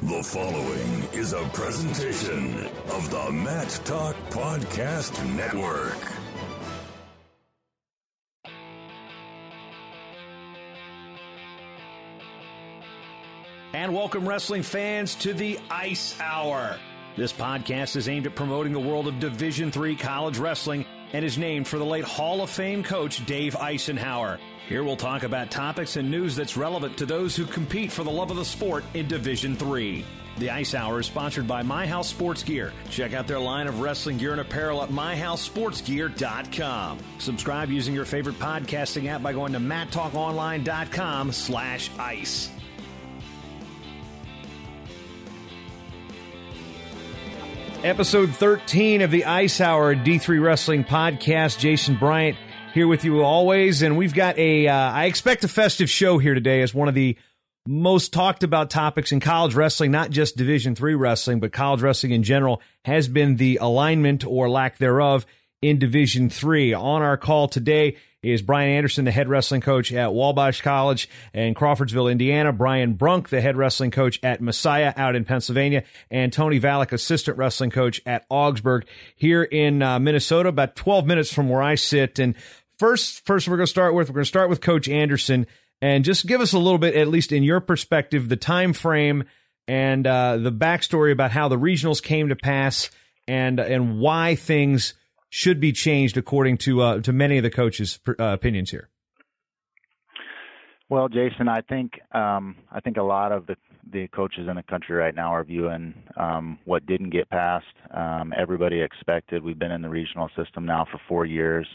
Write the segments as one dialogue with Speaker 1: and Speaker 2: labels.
Speaker 1: The following is a presentation of the Mat Talk Podcast Network.
Speaker 2: And welcome, wrestling fans, to the Ice Hour. This podcast is aimed at promoting the world of Division Three college wrestling and is named for the late Hall of Fame coach Dave Icenhower. Here we'll talk about topics and news that's relevant to those who compete for the love of the sport in Division 3. The Ice Hour is sponsored by My House Sports Gear. Check out their line of wrestling gear and apparel at myhousesportsgear.com. Subscribe using your favorite podcasting app by going to mattalkonline.com slash ice. Episode 13 of the Ice Hour D3 Wrestling Podcast. Jason Bryant here with you always. And we've got a, uh, I expect a festive show here today as one of the most talked about topics in college wrestling, not just Division three wrestling, but college wrestling in general has been the alignment or lack thereof in Division three. On our call today is Brian Anderson, the head wrestling coach at Wabash College in Crawfordsville, Indiana. Bryan Brunk, the head wrestling coach at Messiah out in Pennsylvania, and Tony Valek, assistant wrestling coach at Augsburg here in uh, Minnesota, about 12 minutes from where I sit. And first, first we're going to start with we're going to start with Coach Anderson and just give us a little bit, at least in your perspective, the time frame and uh, the backstory about how the regionals came to pass and and why things should be changed according to uh, to many of the coaches' uh, opinions here?
Speaker 3: Well, Jason, I think um, I think a lot of the the coaches in the country right now are viewing um, what didn't get passed. Um, everybody expected. We've been in the regional system now for four years,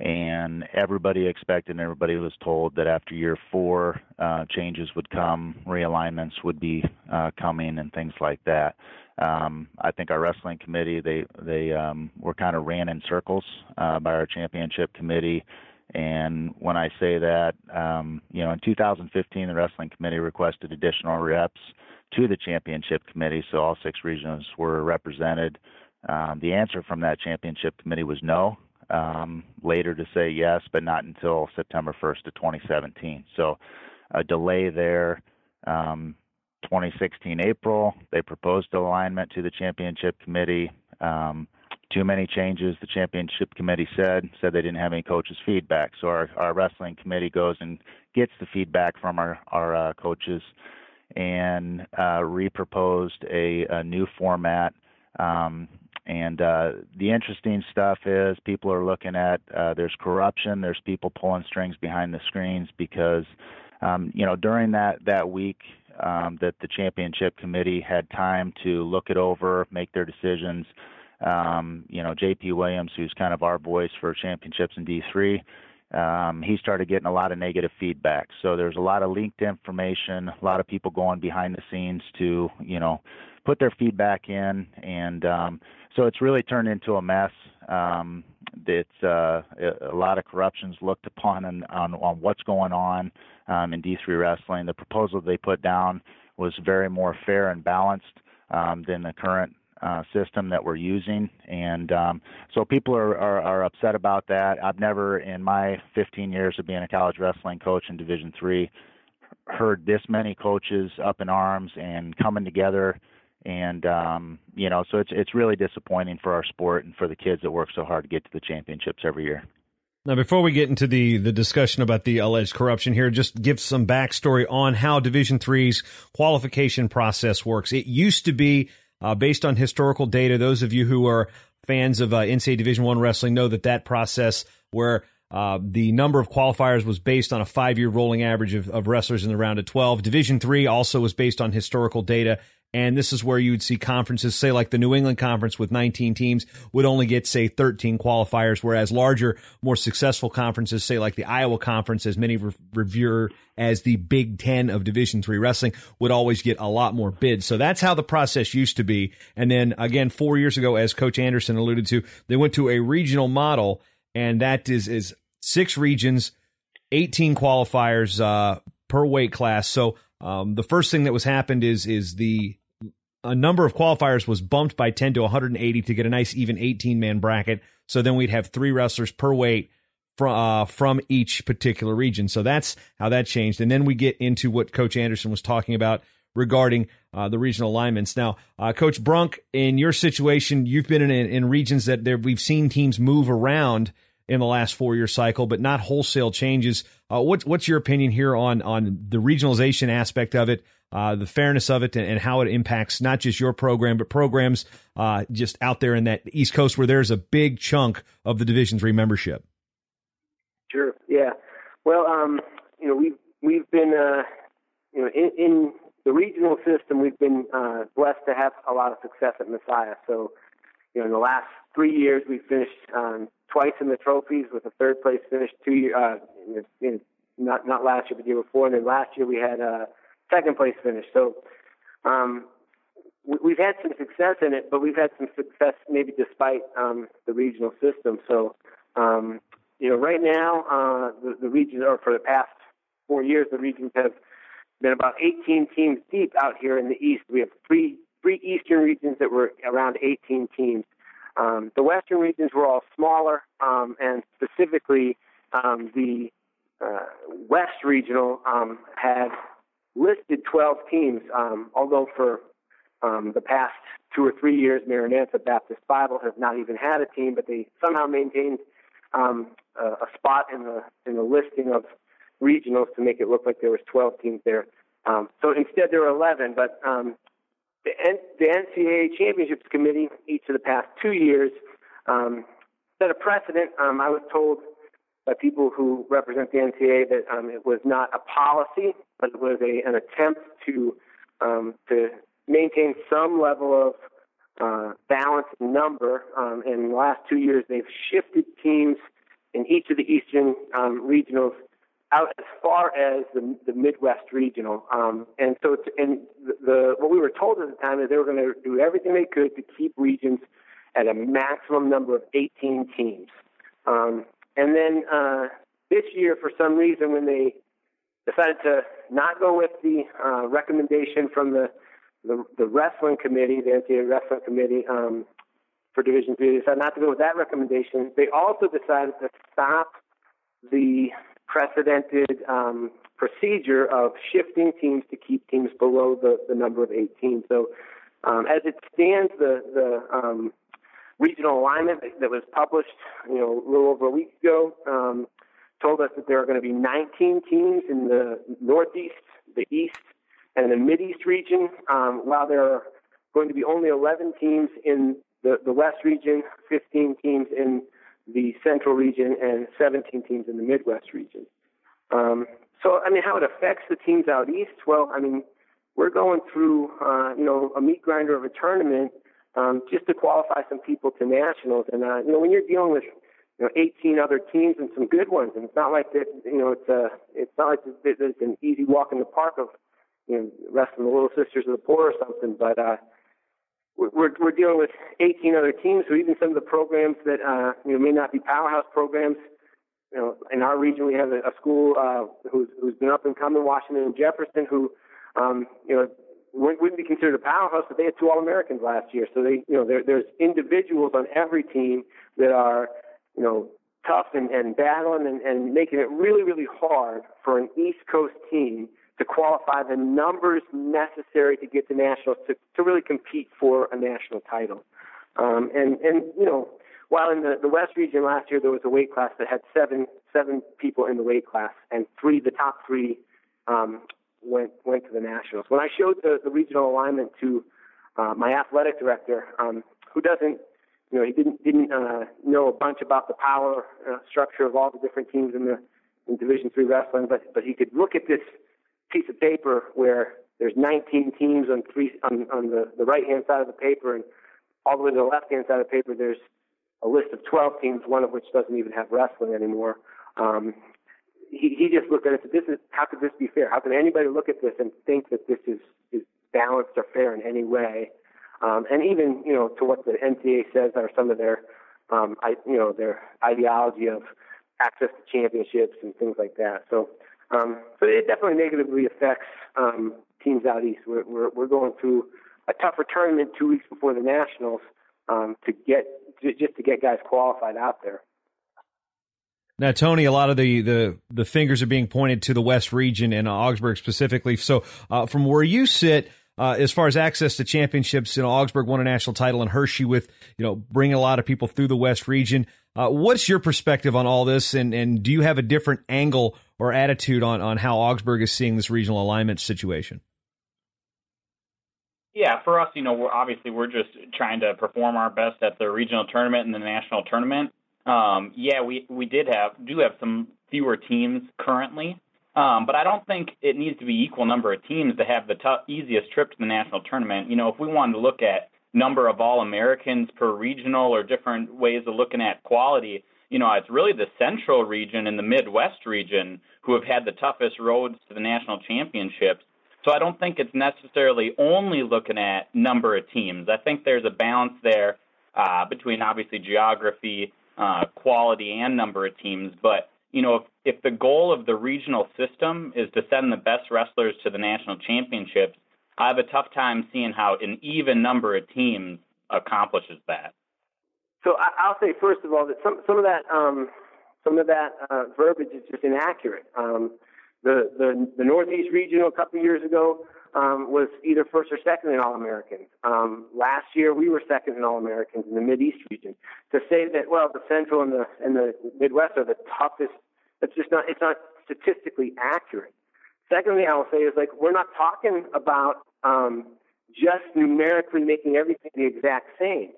Speaker 3: and everybody expected, and everybody was told that after year four, uh, changes would come, realignments would be uh, coming, and things like that. Um, I think our wrestling committee they they um, were kind of ran in circles uh, by our championship committee. And when I say that, um, you know, in 2015, the wrestling committee requested additional reps to the championship committee, so all six regions were represented. Um, the answer from that championship committee was no. Um, later to say yes, but not until September 1st of 2017. So a delay there. Um, 2016 April, they proposed alignment to the championship committee. Um, too many changes, the championship committee said, said they didn't have any coaches' feedback. So our, our wrestling committee goes and gets the feedback from our, our uh, coaches and uh, reproposed a, a new format. Um, and uh, the interesting stuff is people are looking at uh, there's corruption, there's people pulling strings behind the screens because um, you know during that that week um, that the championship committee had time to look it over, make their decisions. Um, you know, JP Williams, who's kind of our voice for championships in D3, um, he started getting a lot of negative feedback. So there's a lot of leaked information, a lot of people going behind the scenes to, you know, put their feedback in, and um, so it's really turned into a mess. Um, it's uh, a lot of corruptions looked upon on, on, on what's going on um, in D3 wrestling. The proposal they put down was very more fair and balanced um, than the current uh, system that we're using, and um, so people are, are, are upset about that. I've never, in my 15 years of being a college wrestling coach in Division Three, heard this many coaches up in arms and coming together and um, you know, so it's it's really disappointing for our sport and for the kids that work so hard to get to the championships every year.
Speaker 2: Now, before we get into the the discussion about the alleged corruption here, just give some backstory on how Division Three's qualification process works. It used to be uh, based on historical data. Those of you who are fans of uh, NCAA Division One wrestling know that that process where uh, the number of qualifiers was based on a five-year rolling average of, of wrestlers in the round of 12. Division three also was based on historical data and this is where you would see conferences, say like the New England Conference with 19 teams, would only get, say, 13 qualifiers, whereas larger, more successful conferences, say like the Iowa Conference, as many re- revere as the Big Ten of Division Three wrestling, would always get a lot more bids. So that's how the process used to be. And then again, four years ago, as Coach Anderson alluded to, they went to a regional model, and that is is six regions, 18 qualifiers uh, per weight class. So um, the first thing that was happened is is the a number of qualifiers was bumped by 10 to 180 to get a nice even 18 man bracket. So then we'd have three wrestlers per weight from uh, from each particular region. So that's how that changed. And then we get into what Coach Anderson was talking about regarding uh, the regional alignments. Now, uh, Coach Brunk, in your situation, you've been in, in regions that there, we've seen teams move around in the last four year cycle, but not wholesale changes. Uh, what's what's your opinion here on on the regionalization aspect of it, uh, the fairness of it, and, and, how it impacts not just your program but programs uh, just out there in that East Coast where there's a big chunk of the Division Three membership.
Speaker 4: Sure. Yeah. Well, um, you know, we've we've been uh, you know in, in the regional system, we've been uh, blessed to have a lot of success at Messiah. So, you know, in the last three years, we've finished um, twice in the trophies with a third place finish two year, uh, in, in, not not last year but the year before, and then last year we had a second place finish. So um, we, we've had some success in it, but we've had some success maybe despite um, the regional system. So um, you know, right now uh, the, the regions, or for the past four years, the regions have been about 18 teams deep out here in the east. We have three three eastern regions that were around 18 teams. Um, the western regions were all smaller, um, and specifically um, the uh, West Regional um, had listed 12 teams, um, although for um, the past two or three years, Maranatha Baptist Bible has not even had a team, but they somehow maintained a, a spot in the in the listing of regionals to make it look like there was 12 teams there. So instead, there were 11. But the, N- the NCAA Championships Committee, each of the past two years, um, set a precedent. Um, I was told by people who represent the NCAA that um, it was not a policy, but it was a, an attempt to um, to maintain some level of uh, balance and number. Um, in the last two years, they've shifted teams in each of the Eastern um, regionals out as far as the, the Midwest regional. Um, and so, it's, and the, the what we were told at the time is they were going to do everything they could to keep regions at a maximum number of 18 teams. Um, and then uh, this year, for some reason, when they decided to not go with the uh, recommendation from the, the, the wrestling committee, the NCAA wrestling committee um, for Division Three, they decided not to go with that recommendation. They also decided to stop the precedented um, procedure of shifting teams to keep teams below the, the number of 18. So, um, as it stands, the the um, regional alignment that was published, you know, a little over a week ago, um, told us that there are going to be 19 teams in the Northeast, the East, and the Mideast region, um, while there are going to be only 11 teams in the, the West region, 15 teams in the Central region, and 17 teams in the Midwest region. Um, so, I mean, how it affects the teams out east? Well, I mean, we're going through, uh, you know, a meat grinder of a tournament um, just to qualify some people to nationals. And uh, you know, when you're dealing with you know 18 other teams and some good ones, and it's not like that. You know, it's a, uh, it's not like it's an easy walk in the park of you know wrestling the Little Sisters of the Poor or something. But uh, we're we're dealing with 18 other teams, so even some of the programs that uh, you know may not be powerhouse programs. You know, in our region, we have a, a school uh, who's who's been up and coming, Washington and Jefferson, who um, you know wouldn't be considered a powerhouse, but they had two All Americans last year. So they, you know, there, there's individuals on every team that are, you know, tough and, and battling and, and making it really, really hard for an East Coast team to qualify the numbers necessary to get to nationals to, to really compete for a national title. Um, and, and, you know, while in the, the West region last year there was a weight class that had seven seven people in the weight class, and three the top three um, went went to the nationals. When I showed the, the regional alignment to uh, my athletic director, um, who doesn't, you know, he didn't didn't uh, know a bunch about the power uh, structure of all the different teams in the in Division three wrestling, but but he could look at this piece of paper where there's 19 teams on three on, on the, the right hand side of the paper, and all the way to the left hand side of the paper, there's a list of 12 teams, one of which doesn't even have wrestling anymore. Um, he, he just looked at it. and Said, this is how could this be fair? How can anybody look at this and think that this is is balanced or fair in any way? Um, and even you know to what the NCAA says are some of their um, I, you know their ideology of access to championships and things like that. So um, so it definitely negatively affects um, teams out east. We're, we're, we're going through a tougher tournament two weeks before the nationals um, to get just to get guys qualified out there.
Speaker 2: Now, Tony, a lot of the, the, the fingers are being pointed to the West region and Augsburg specifically. So, uh, from where you sit, uh, as far as access to championships, you know, Augsburg won a national title and Hershey with, you know, bringing a lot of people through the West region. Uh, what's your perspective on all this? And, and do you have a different angle or attitude on, on how Augsburg is seeing this regional alignment situation?
Speaker 5: Yeah, for us, you know, we're obviously we're just trying to perform our best at the regional tournament and the national tournament. Um, yeah, we we did have do have some fewer teams currently, um, but I don't think it needs to be equal number of teams to have the easiest trip to the national tournament. You know, if we wanted to look at number of All Americans per regional or different ways of looking at quality, you know, it's really the central region and the Midwest region who have had the toughest roads to the national championships. So I don't think it's necessarily only looking at number of teams. I think there's a balance there uh, between obviously geography, uh, quality, and number of teams. But you know, if, if the goal of the regional system is to send the best wrestlers to the national championships, I have a tough time seeing how an even number of teams accomplishes that.
Speaker 4: So I, will say first of all that some some of that um, some of that uh, verbiage is just inaccurate. Um, the, the the Northeast region a couple of years ago um, was either first or second in All Americans. Um, last year we were second in All Americans in the Mid East region. To say that well the Central and the and the Midwest are the toughest, it's just not it's not statistically accurate. Secondly, I will say is like we're not talking about um, just numerically making everything the exact same.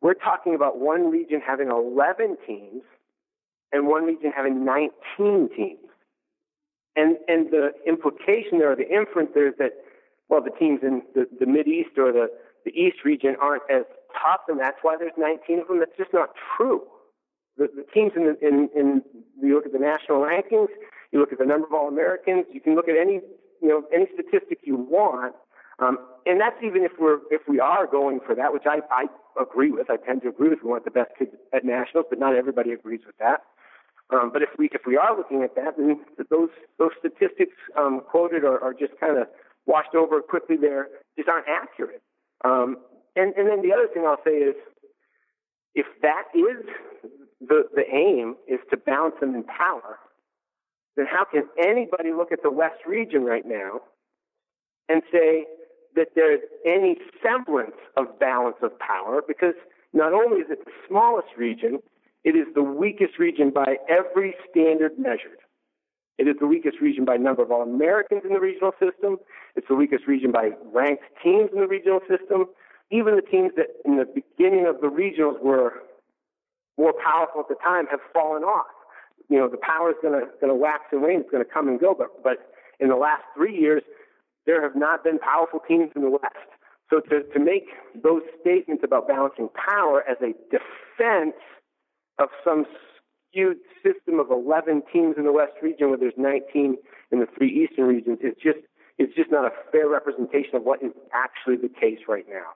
Speaker 4: We're talking about one region having 11 teams and one region having 19 teams. And, and the implication there, or the inference there is that, well, the teams in the, the East or the, the East region aren't as tough, and that's why there's 19 of them. That's just not true. The, the teams in, the, in, in, you look at the national rankings, you look at the number of All Americans, you can look at any, you know, any statistic you want, um, and that's even if we're if we are going for that, which I, I agree with. I tend to agree with. We want the best kids at nationals, but not everybody agrees with that. Um, but if we if we are looking at that, then those those statistics um, quoted are, are just kind of washed over quickly. There just aren't accurate. Um, and and then the other thing I'll say is, if that is the the aim is to balance them in power, then how can anybody look at the West region right now and say that there's any semblance of balance of power because not only is it the smallest region, it is the weakest region by every standard measured. It is the weakest region by number of all Americans in the regional system. It's the weakest region by ranked teams in the regional system. Even the teams that in the beginning of the regionals were more powerful at the time have fallen off. You know, the power is going to wax and wane. It's going to come and go. But but in the last three years, there have not been powerful teams in the West. So to, to make those statements about balancing power as a defense of some skewed system of 11 teams in the West region where there's 19 in the three Eastern regions is just, it's just not a fair representation of what is actually the case right now.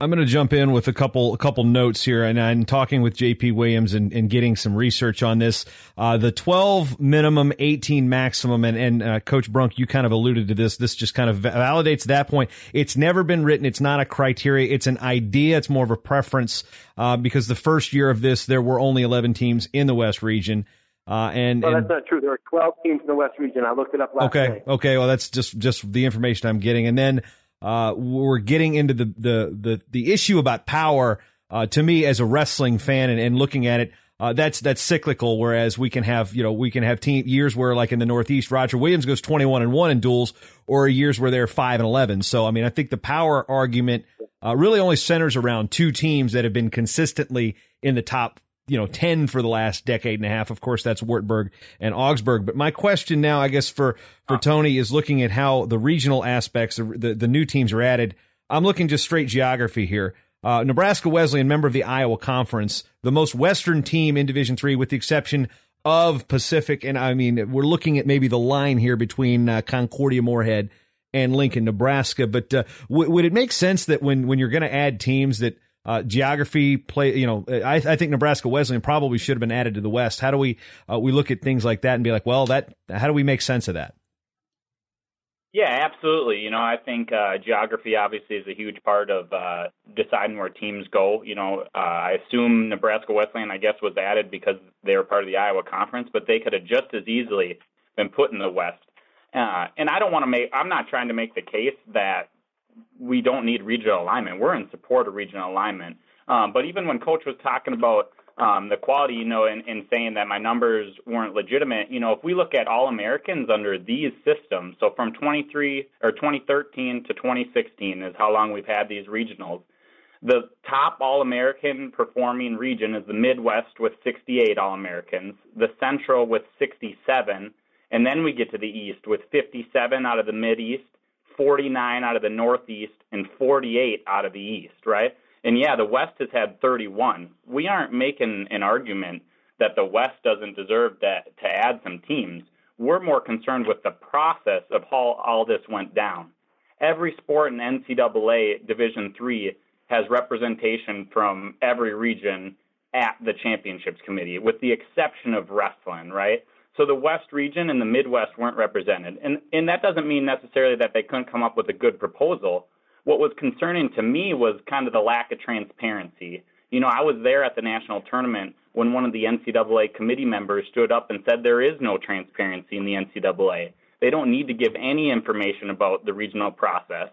Speaker 2: I'm going to jump in with a couple a couple notes here, and I'm talking with JP Williams and, and getting some research on this. Uh, the 12 minimum, 18 maximum, and, and uh, Coach Brunk, you kind of alluded to this. This just kind of validates that point. It's never been written. It's not a criteria. It's an idea. It's more of a preference uh, because the first year of this, there were only 11 teams in the West region. Uh, and,
Speaker 4: well,
Speaker 2: and,
Speaker 4: that's not true. There are 12 teams in the West region. I looked it up last
Speaker 2: okay,
Speaker 4: night.
Speaker 2: Okay. Well, that's just just the information I'm getting, and then uh, we're getting into the the the the issue about power. Uh, to me, as a wrestling fan and, and looking at it, uh, that's that's cyclical. Whereas we can have you know we can have team years where like in the Northeast, Roger Williams goes twenty one and one in duels, or years where they're five and eleven. So I mean, I think the power argument uh, really only centers around two teams that have been consistently in the top you know 10 for the last decade and a half. Of course that's Wartburg and Augsburg. But my question now I guess for for Tony is looking at how the regional aspects the the, the new teams are added. I'm looking just straight geography here. Uh, Nebraska Wesleyan member of the Iowa Conference the most western team in Division 3 with the exception of Pacific. And I mean we're looking at maybe the line here between uh, Concordia Moorhead and Lincoln Nebraska. But uh, w- would it make sense that when when you're going to add teams that uh, geography play. You know, I, I, think Nebraska Wesleyan probably should have been added to the West. How do we uh, we look at things like that and be like, well, that how do we make sense of that?
Speaker 5: Yeah, absolutely. You know, I think uh, geography obviously is a huge part of uh, deciding where teams go. You know, uh, I assume Nebraska Wesleyan, I guess, was added because they were part of the Iowa Conference, but they could have just as easily been put in the West. Uh, and I don't want to make, I'm not trying to make the case that we don't need regional alignment. We're in support of regional alignment. Um, but even when Coach was talking about um, the quality, you know, and, and saying that my numbers weren't legitimate. You know, if we look at all Americans under these systems, so from 23 or 2013 to 2016 is how long we've had these regionals. The top All American performing region is the Midwest with 68 All Americans, the Central with 67, and then we get to the East with 57 out of the Mid East, 49 out of the Northeast, and 48 out of the East, right? And yeah, the West has had 31. We aren't making an argument that the West doesn't deserve to, to add some teams. We're more concerned with the process of how all this went down. Every sport in NCAA Division Three has representation from every region at the championships committee, with the exception of wrestling, right? So the West region and the Midwest weren't represented. And, and that doesn't mean necessarily that they couldn't come up with a good proposal, what was concerning to me was kind of the lack of transparency. You know, I was there at the national tournament when one of the NCAA committee members stood up and said there is no transparency in the NCAA. They don't need to give any information about the regional process.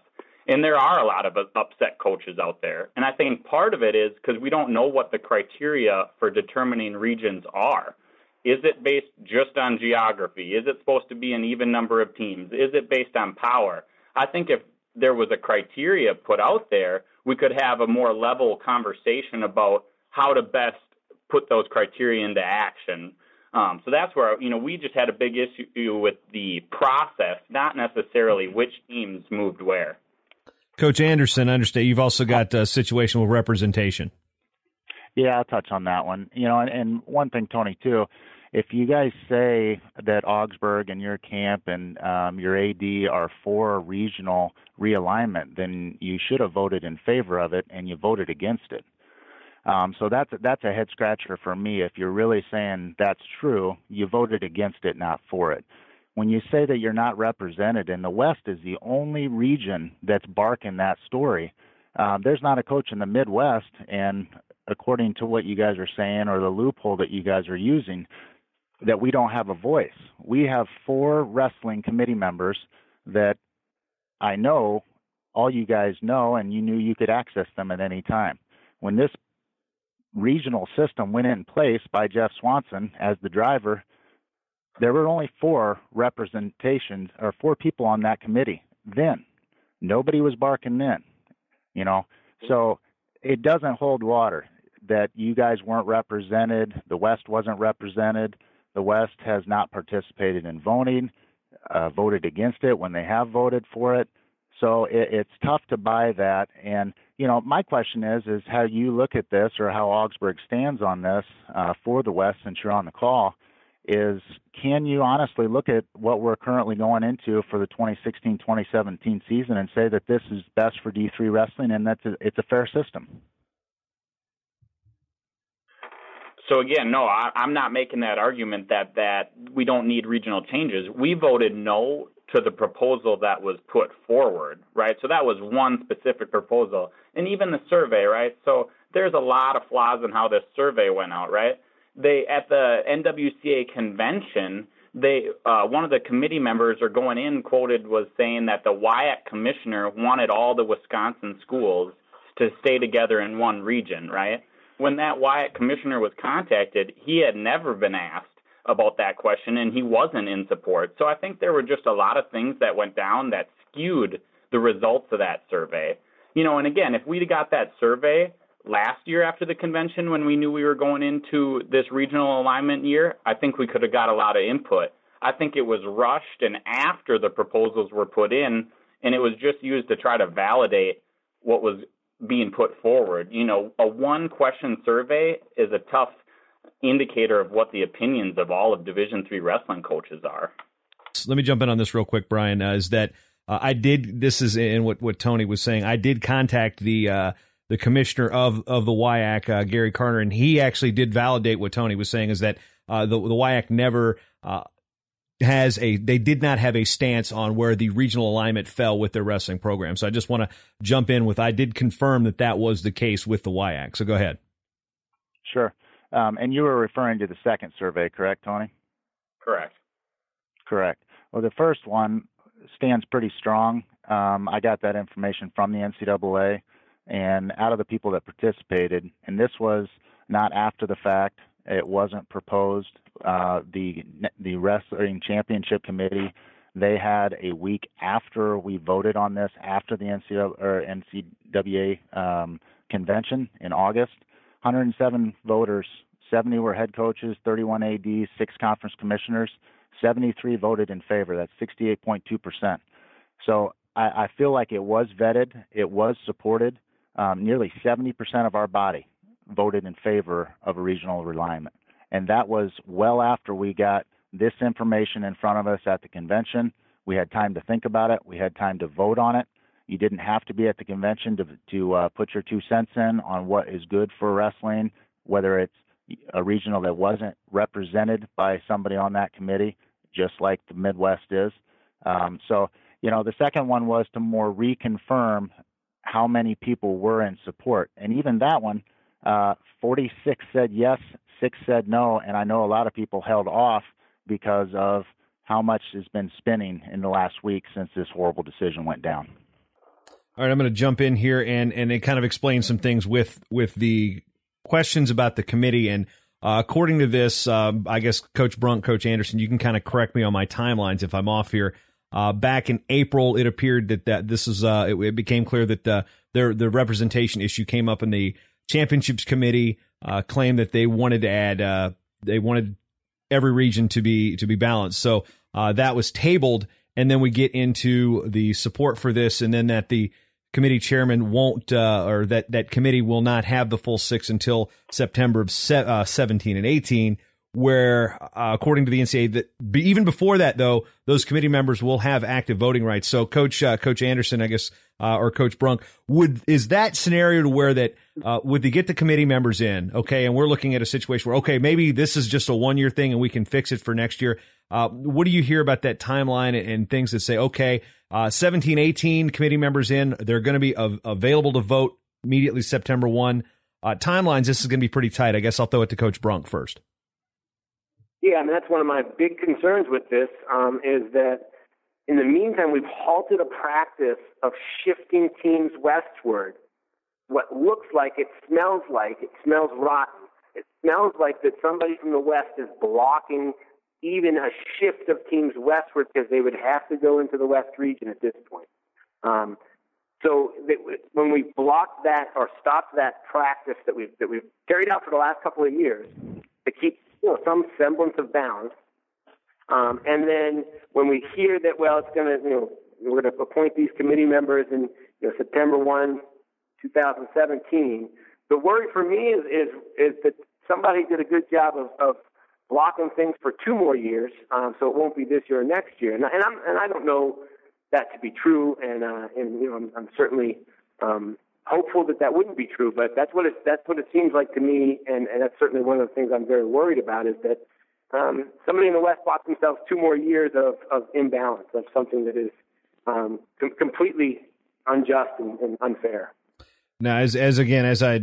Speaker 5: And there are a lot of upset coaches out there. And I think part of it is because we don't know what the criteria for determining regions are. Is it based just on geography? Is it supposed to be an even number of teams? Is it based on power? I think if there was a criteria put out there, we could have a more level conversation about how to best put those criteria into action. Um, so that's where you know we just had a big issue with the process, not necessarily which teams moved where.
Speaker 2: Coach Anderson, I understand you've also got a situation with representation.
Speaker 3: Yeah, I'll touch on that one. You know, and, and one thing, Tony, too if you guys say that Augsburg and your camp and um, your AD are for regional realignment, then you should have voted in favor of it, and you voted against it. Um, so that's that's a head scratcher for me. If you're really saying that's true, you voted against it, not for it. When you say that you're not represented, and the West is the only region that's barking that story, um, there's not a coach in the Midwest, and according to what you guys are saying or the loophole that you guys are using, that we don't have a voice. We have four wrestling committee members that I know all you guys know, and you knew you could access them at any time. When this regional system went in place by Jeff Swanson as the driver, there were only four representations or four people on that committee then. Nobody was barking then, you know. So it doesn't hold water that you guys weren't represented, the West wasn't represented. The West has not participated in voting, uh, voted against it when they have voted for it. So it, it's tough to buy that. And you know, my question is, is how you look at this, or how Augsburg stands on this uh, for the West, since you're on the call. Is can you honestly look at what we're currently going into for the 2016-2017 season and say that this is best for D3 wrestling and that it's a fair system?
Speaker 5: So again, no, I, I'm not making that argument that that we don't need regional changes. We voted no to the proposal that was put forward, right? So that was one specific proposal, and even the survey, right? So there's a lot of flaws in how this survey went out, right? They at the NWCA convention, they uh, one of the committee members or going in quoted was saying that the WIAC commissioner wanted all the Wisconsin schools to stay together in one region, right? When that WIAC commissioner was contacted, he had never been asked about that question and he wasn't in support. So I think there were just a lot of things that went down that skewed the results of that survey. You know, and again, if we'd got that survey last year after the convention when we knew we were going into this regional alignment year, I think we could have got a lot of input. I think it was rushed and after the proposals were put in, and it was just used to try to validate what was being put forward. You know, a one question survey is a tough indicator of what the opinions of all of Division three wrestling coaches are.
Speaker 2: Let me jump in on this real quick, Brian. Uh, is that uh, I did this is in what what Tony was saying. I did contact the uh, the commissioner of of the WIAC, uh, Gary Karner, and he actually did validate what Tony was saying. Is that uh, the the WIAC never uh, has a they did not have a stance on where the regional alignment fell with their wrestling program. So I just want to jump in with I did confirm that that was the case with the WIAC. So go ahead.
Speaker 3: Sure. Um, and you were referring to the second survey, correct, Tony?
Speaker 5: Correct.
Speaker 3: Correct. Well, the first one stands pretty strong. Um, I got that information from the NCAA, and out of the people that participated, and this was not after the fact. It wasn't proposed. Uh, the the wrestling championship committee they had a week after we voted on this, after the NCAA, or NCAA um, convention in August. 107 voters, 70 were head coaches, 31 ADs, six conference commissioners. 73 voted in favor. That's 68.2 percent. So I, I, feel like it was vetted, it was supported. Um, nearly 70 percent of our body voted in favor of a regional realignment. And that was well after we got this information in front of us at the convention. We had time to think about it. We had time to vote on it. You didn't have to be at the convention to to uh, put your two cents in on what is good for wrestling, whether it's a regional that wasn't represented by somebody on that committee, just like the Midwest is. Um, so, you know, the second one was to more reconfirm how many people were in support, and even that one uh, 46 said yes, six said no, and I know a lot of people held off because of how much has been spinning in the last week since this horrible decision went down.
Speaker 2: All right, I'm going to jump in here and and kind of explain some things with with the questions about the committee and. Uh, according to this, uh, I guess Coach Brunk, Coach Anderson, you can kind of correct me on my timelines if I'm off here. Uh, back in April, it appeared that that this is uh, it, it, became clear that the their the representation issue came up in the championships committee uh, claimed that they wanted to add uh, they wanted every region to be to be balanced. So uh, that was tabled, and then we get into the support for this, and then that the committee chairman won't uh, or that that committee will not have the full six until September of se- uh, 17 and 18 where, uh, according to the NCAA, that even before that, though, those committee members will have active voting rights. So, Coach uh, Coach Anderson, I guess, uh, or Coach Brunk, would is that scenario to where that uh, would they get the committee members in? Okay, and we're looking at a situation where okay, maybe this is just a one year thing and we can fix it for next year. Uh, what do you hear about that timeline and things that say okay, uh, 17, 18 committee members in, they're going to be av- available to vote immediately September one. timelines, this is going to be pretty tight. I guess I'll throw it to Coach Brunk first.
Speaker 4: Yeah, I mean that's one of my big concerns with this um, is that in the meantime we've halted a practice of shifting teams westward. What looks like it smells like it smells rotten. It smells like that somebody from the west is blocking even a shift of teams westward because they would have to go into the west region at this point. Um, so that when we blocked that or stopped that practice that we've that we've carried out for the last couple of years to keep you know, some semblance of balance. Um, and then when we hear that, well, it's going to, you know, we're going to appoint these committee members in you know, September 1, 2017. The worry for me is, is, is that somebody did a good job of, of blocking things for two more years, um, so it won't be this year or next year. And, and, I'm, and I don't know that to be true, and, uh, and you know, I'm, I'm certainly um, hopeful that that wouldn't be true, but that's what it that's what it seems like to me, and, and that's certainly one of the things I'm very worried about is that um, somebody in the West bought themselves two more years of, of imbalance of something that is um, com- completely unjust and, and, unfair.
Speaker 2: Now, as as again, as I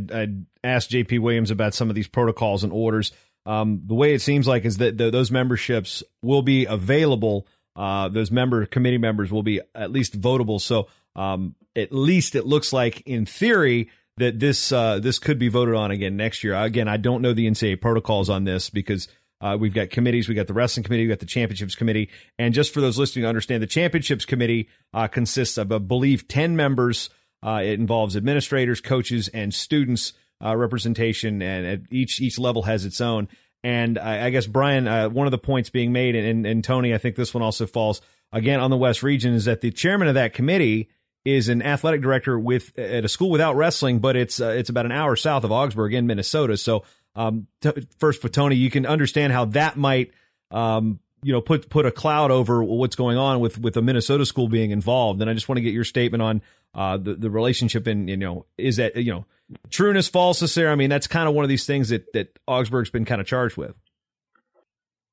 Speaker 2: asked JP Williams about some of these protocols and orders, um, the way it seems like is that the, those memberships will be available. Uh, those member committee members will be at least votable. So um, at least it looks like in theory that this uh, this could be voted on again next year. Again, I don't know the NCAA protocols on this because uh, we've got committees. We got the wrestling committee. We got the championships committee. And just for those listening to understand, the championships committee uh, consists of, I believe, ten members. Uh, it involves administrators, coaches, and students uh, representation, and each each level has its own. And I, I guess Brian, uh, one of the points being made, and, and, and Tony, I think this one also falls again on the West region, is that the chairman of that committee is an athletic director with at a school without wrestling, but it's uh, it's about an hour south of Augsburg in Minnesota. So um, t- first for Tony, you can understand how that might um, you know put put a cloud over what's going on with with a Minnesota school being involved. And I just want to get your statement on uh, the the relationship and you know is that you know trueness falseness there. I mean that's kind of one of these things that that Augsburg's been kind of charged with.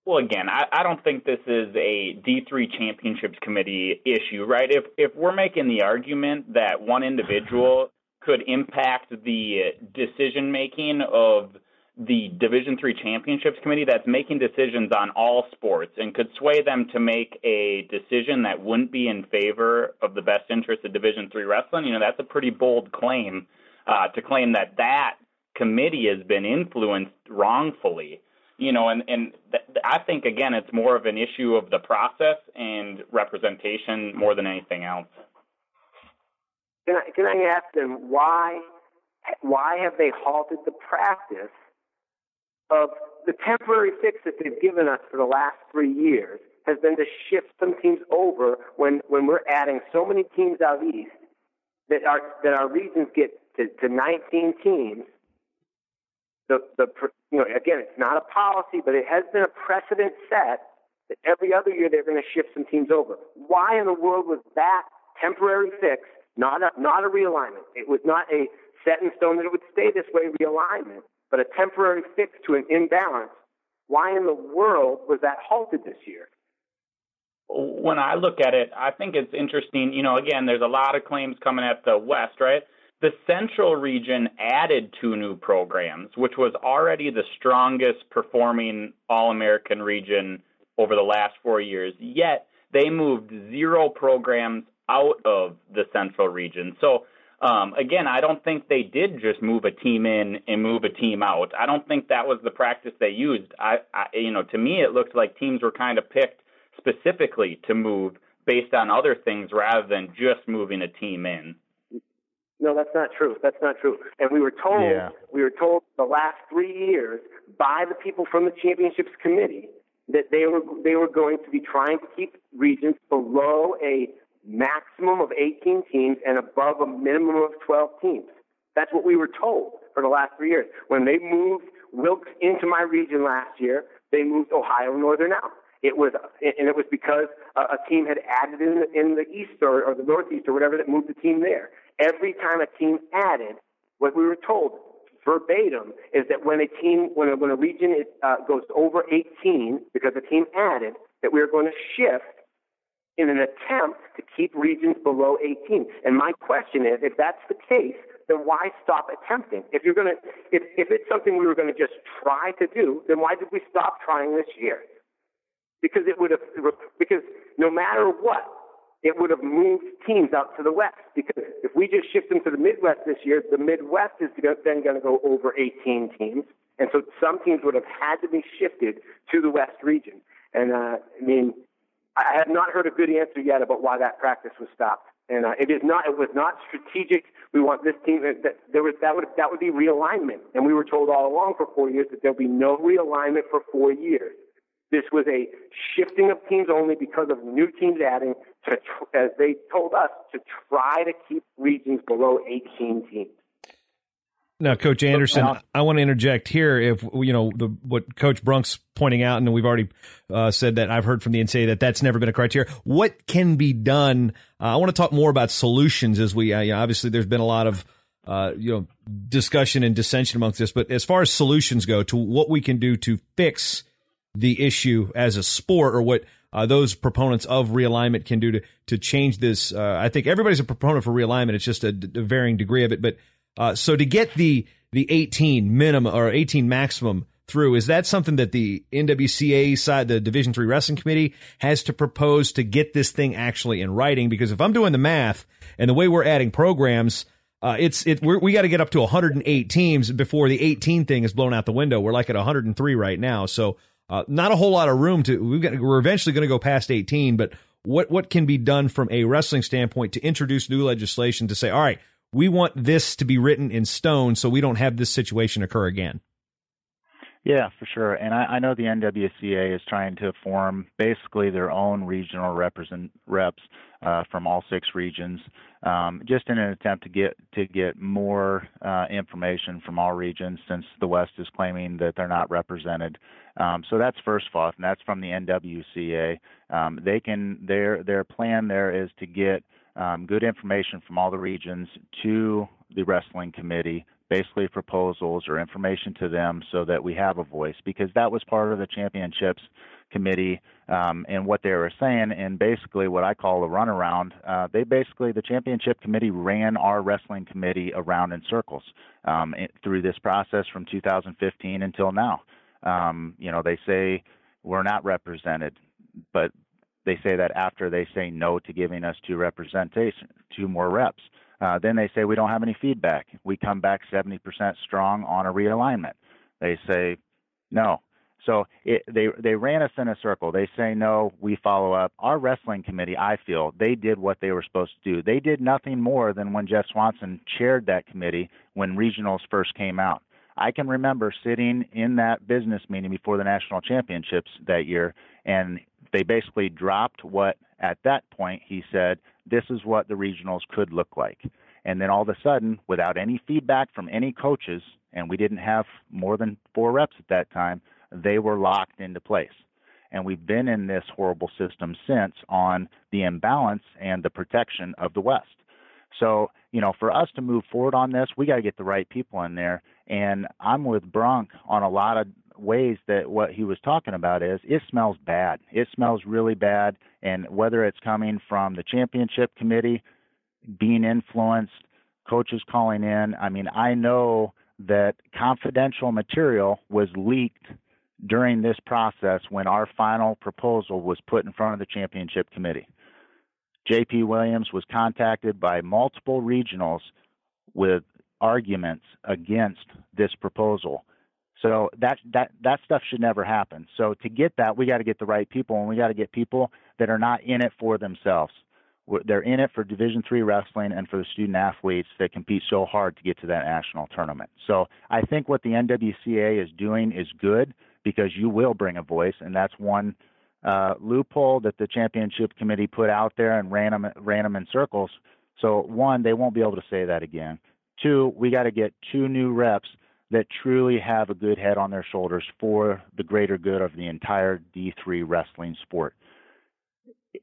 Speaker 5: Well, again, I, I don't think this is a D3 championships committee issue, right? If if we're making the argument that one individual could impact the decision making of the Division Three Championships Committee that's making decisions on all sports and could sway them to make a decision that wouldn't be in favor of the best interest of Division Three wrestling. You know, that's a pretty bold claim uh, to claim that that committee has been influenced wrongfully. You know, and and th- I think again, it's more of an issue of the process and representation more than anything else.
Speaker 4: Can I can I ask them why why have they halted the practice of the temporary fix that they've given us for the last three years has been to shift some teams over when, when we're adding so many teams out east that our that our regions get to, to 19 teams. The the you know again it's not a policy, but it has been a precedent set that every other year they're going to shift some teams over. Why in the world was that temporary fix not a not a realignment? It was not a set in stone that it would stay this way realignment but a temporary fix to an imbalance. Why in the world was that halted this year?
Speaker 5: When I look at it, I think it's interesting. You know, again, there's a lot of claims coming at the West, right? The Central region added two new programs, which was already the strongest performing All American region over the last four years. Yet they moved zero programs out of the Central region. So um, again, I don't think they did just move a team in and move a team out. I don't think that was the practice they used. I, I you know, to me, it looked like teams were kind of picked specifically to move based on other things rather than just moving a team in.
Speaker 4: No, that's not true. That's not true. And we were told yeah. we were told the last three years by the people from the championships committee that they were they were going to be trying to keep regions below a maximum of 18 teams and above a minimum of 12 teams. That's what we were told for the last three years. When they moved Wilkes into my region last year, they moved Ohio Northern out. It was, and it was because a, a team had added in the, in the east or, or the northeast or whatever that moved the team there. Every time a team added, what we were told verbatim is that when a team, when a, when a region is, uh, goes over 18 because a team added, that we are going to shift in an attempt to keep regions below 18. And my question is, if that's the case, then why stop attempting? If you're going to, if, if it's something we were going to just try to do, then why did we stop trying this year? Because it would have, because no matter what, it would have moved teams out to the west. Because if we just shift them to the Midwest this year, the Midwest is then going to go over 18 teams. And so some teams would have had to be shifted to the West region. And uh, I mean, I have not heard a good answer yet about why that practice was stopped. And uh, it is not. It was not strategic. We want this team. That, there was that would that would be realignment. And we were told all along for four years that there'll be no realignment for four years. This was a shifting of teams only because of new teams adding to, as they told us, to try to keep regions below 18 teams.
Speaker 2: Now, Coach Anderson, I want to interject here. If you know the, what Coach Brunk's pointing out, and we've already uh, said that I've heard from the NCAA that that's never been a criteria. What can be done? Uh, I want to talk more about solutions. As we uh, you know, obviously there's been a lot of uh, you know discussion and dissension amongst this, but as far as solutions go, to what we can do to fix the issue as a sport, or what uh, those proponents of realignment can do to to change this. Uh, I think everybody's a proponent for realignment. It's just a, a varying degree of it, but uh, so to get the the 18 minimum or 18 maximum through, is that something that the NWCA side, the Division Three Wrestling Committee, has to propose to get this thing actually in writing? Because if I'm doing the math and the way we're adding programs, uh, it's it we got to get up to 108 teams before the 18 thing is blown out the window. We're like at 103 right now, so uh, not a whole lot of room to. We've got we're eventually going to go past 18, but what what can be done from a wrestling standpoint to introduce new legislation to say, all right, we want this to be written in stone so we don't have this situation occur again.
Speaker 3: Yeah, for sure. And I, I know the NWCA is trying to form basically their own regional represent reps uh, from all six regions, um, just in an attempt to get to get more uh, information from all regions, since the West is claiming that they're not represented. Um, so that's first off, and that's from the NWCA. Um, they can their their plan there is to get um, good information from all the regions to the wrestling committee basically proposals or information to them so that we have a voice because that was part of the championships committee um, and what they were saying and basically what I call a runaround. Uh, they basically the championship committee ran our wrestling committee around in circles um, through this process from 2015 until now. Um, you know they say we're not represented, but they say that after they say no to giving us two representation, two more reps. Uh, then they say we don't have any feedback. We come back 70% strong on a realignment. They say no. So it, they they ran us in a circle. They say no, we follow up. Our wrestling committee, I feel, they did what they were supposed to do. They did nothing more than when Jeff Swanson chaired that committee when regionals first came out. I can remember sitting in that business meeting before the national championships that year, and they basically dropped what at that point he said this is what the regionals could look like. And then all of a sudden, without any feedback from any coaches, and we didn't have more than four reps at that time, they were locked into place. And we've been in this horrible system since on the imbalance and the protection of the West. So, you know, for us to move forward on this, we got to get the right people in there. And I'm with Brunk on a lot of ways that what he was talking about is it smells bad. It smells really bad. And whether it's coming from the championship committee, being influenced, coaches calling in, I mean, I know that confidential material was leaked during this process when our final proposal was put in front of the championship committee. JP Williams was contacted by multiple regionals with arguments against this proposal. So that that that stuff should never happen. So to get that, we got to get the right people, and we got to get people that are not in it for themselves. They're in it for Division three wrestling and for the student athletes that compete so hard to get to that national tournament. So I think what the NWCA is doing is good because you will bring a voice, and that's one uh, loophole that the championship committee put out there and ran them ran them in circles. So one, they won't be able to say that again. Two, we got to get two new reps that truly have a good head on their shoulders for the greater good of the entire D3 wrestling sport.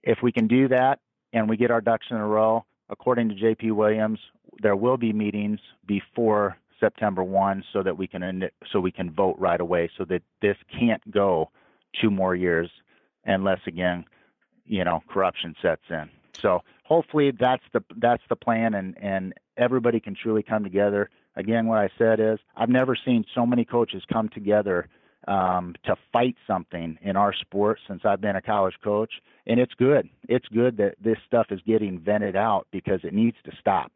Speaker 3: If we can do that and we get our ducks in a row, according to JP Williams, there will be meetings before September 1 so that we can so we can vote right away so that this can't go two more years unless again, you know, corruption sets in. So hopefully that's the that's the plan and and everybody can truly come together. Again, what I said is I've never seen so many coaches come together um, to fight something in our sport since I've been a college coach, and it's good. It's good that this stuff is getting vented out because it needs to stop.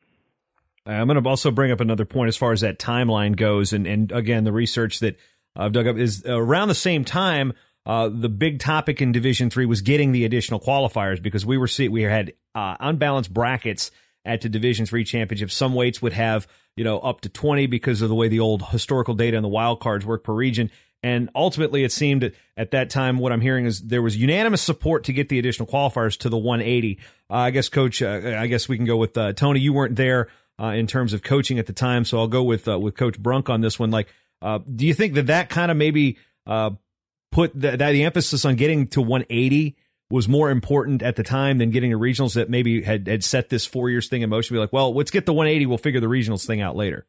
Speaker 2: I'm going to also bring up another point as far as that timeline goes, and and again, the research that I've dug up is around the same time. Uh, the big topic in Division Three was getting the additional qualifiers because we were see, we had uh, unbalanced brackets at the Division Three championship. Some weights would have you know up to 20 because of the way the old historical data and the wild cards work per region. And ultimately, it seemed at that time, what I'm hearing is there was unanimous support to get the additional qualifiers to the 180. Uh, I guess, Coach, uh, I guess we can go with uh, Tony. You weren't there uh, in terms of coaching at the time. So I'll go with uh, with Coach Brunk on this one. Like, uh, do you think that that kind of maybe put the, that the emphasis on getting to 180 was more important at the time than getting the regionals that maybe had had set this four years thing in motion? Be like, well, let's get the 180. We'll figure the regionals thing out later.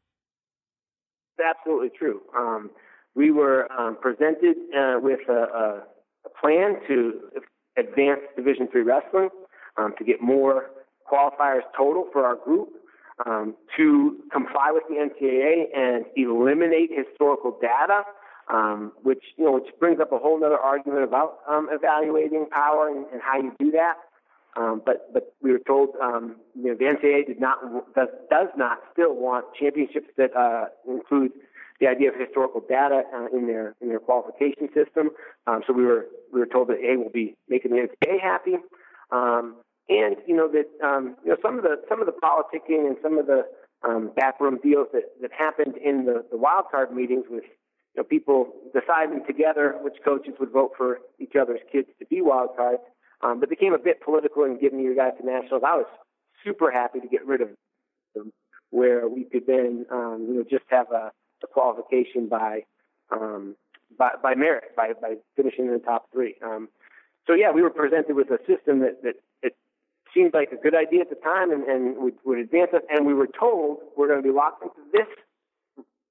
Speaker 4: absolutely true. Um, we were um, presented uh, with a, a, plan to advance Division three wrestling um, to get more qualifiers total for our group um, to comply with the NCAA and eliminate historical data, um, which you know which brings up a whole other argument about um, evaluating power and, and, how you do that. Um, but but we were told um, you know the NCAA did not does, does not still want championships that uh, include the idea of historical data uh, in their in their qualification system. Um, so we were we were told that A will be making the NCAA happy. Um, and you know that um, you know some of the some of the politicking and some of the um, backroom deals that, that happened in the, the wild card meetings with you know people deciding together which coaches would vote for each other's kids to be wild cards, um, but became a bit political in giving you guys to nationals. I was super happy to get rid of them, where we could then um, you know just have a, a qualification by um, by, by merit by by finishing in the top three. Um, so yeah, we were presented with a system that that it seemed like a good idea at the time and, and would, would advance us. And we were told we're going to be locked into this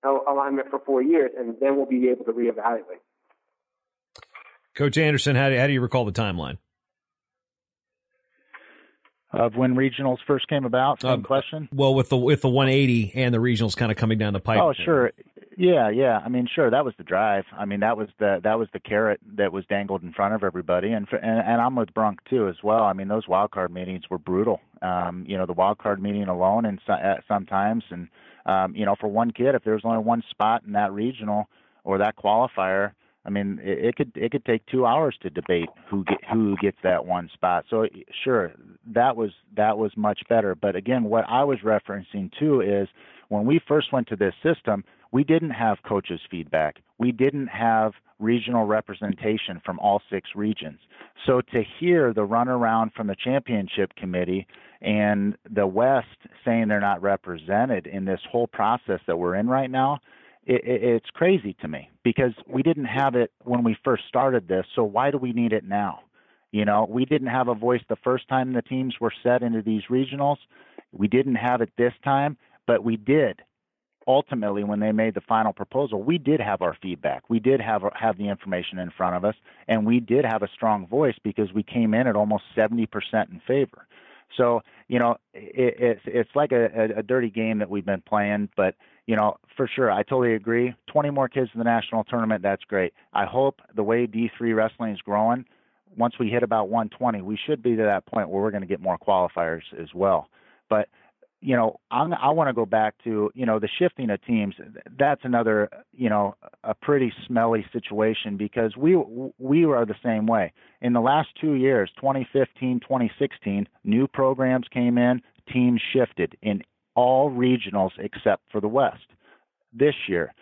Speaker 4: alignment for four years, and then we'll be able to reevaluate.
Speaker 2: Coach Anderson, how do, how do you recall the timeline?
Speaker 3: Of when regionals first came about, same question.
Speaker 2: Well, with the with the 180 and the regionals kind of coming down the pipe.
Speaker 3: Oh, sure. Yeah, yeah. I mean, sure. That was the drive. I mean, that was the that was the carrot that was dangled in front of everybody. And for, and, and I'm with Brunk too as well. I mean, those wild card meetings were brutal. Um, you know, the wild card meeting alone, and so, uh, sometimes, and um, you know, for one kid, if there's only one spot in that regional or that qualifier, I mean, it, it could it could take two hours to debate who get who gets that one spot. So sure, that was that was much better. But again, what I was referencing too is when we first went to this system, we didn't have coaches' feedback. We didn't have regional representation from all six regions. So to hear the runaround from the championship committee and the West saying they're not represented in this whole process that we're in right now it, it, it's crazy to me because we didn't have it when we first started this. So why do we need it now? You know, we didn't have a voice the first time the teams were set into these regionals. We didn't have it this time, but we did. Ultimately, when they made the final proposal, we did have our feedback. We did have have the information in front of us, and we did have a strong voice because we came in at almost 70% in favor. So, you know, it, it's it's like a, a, dirty game that we've been playing, but you know, for sure, I totally agree. 20 more kids in the national tournament, that's great. I hope the way D3 wrestling is growing, once we hit about 120, we should be to that point where we're going to get more qualifiers as well. But you know, I'm, I want to go back to you know the shifting of teams. That's another you know a pretty smelly situation because we we are the same way. In the last two years, 2015, 2016, new programs came in, teams shifted in all regionals except for the West. This year,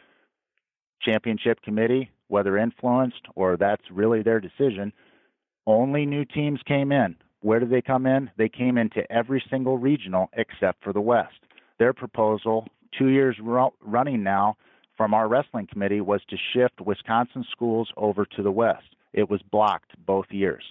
Speaker 3: championship committee, whether influenced or that's really their decision, only new teams came in. Where did they come in? They came into every single regional except for the West. Their proposal, two years running now, from our wrestling committee was to shift Wisconsin schools over to the West. It was blocked both years.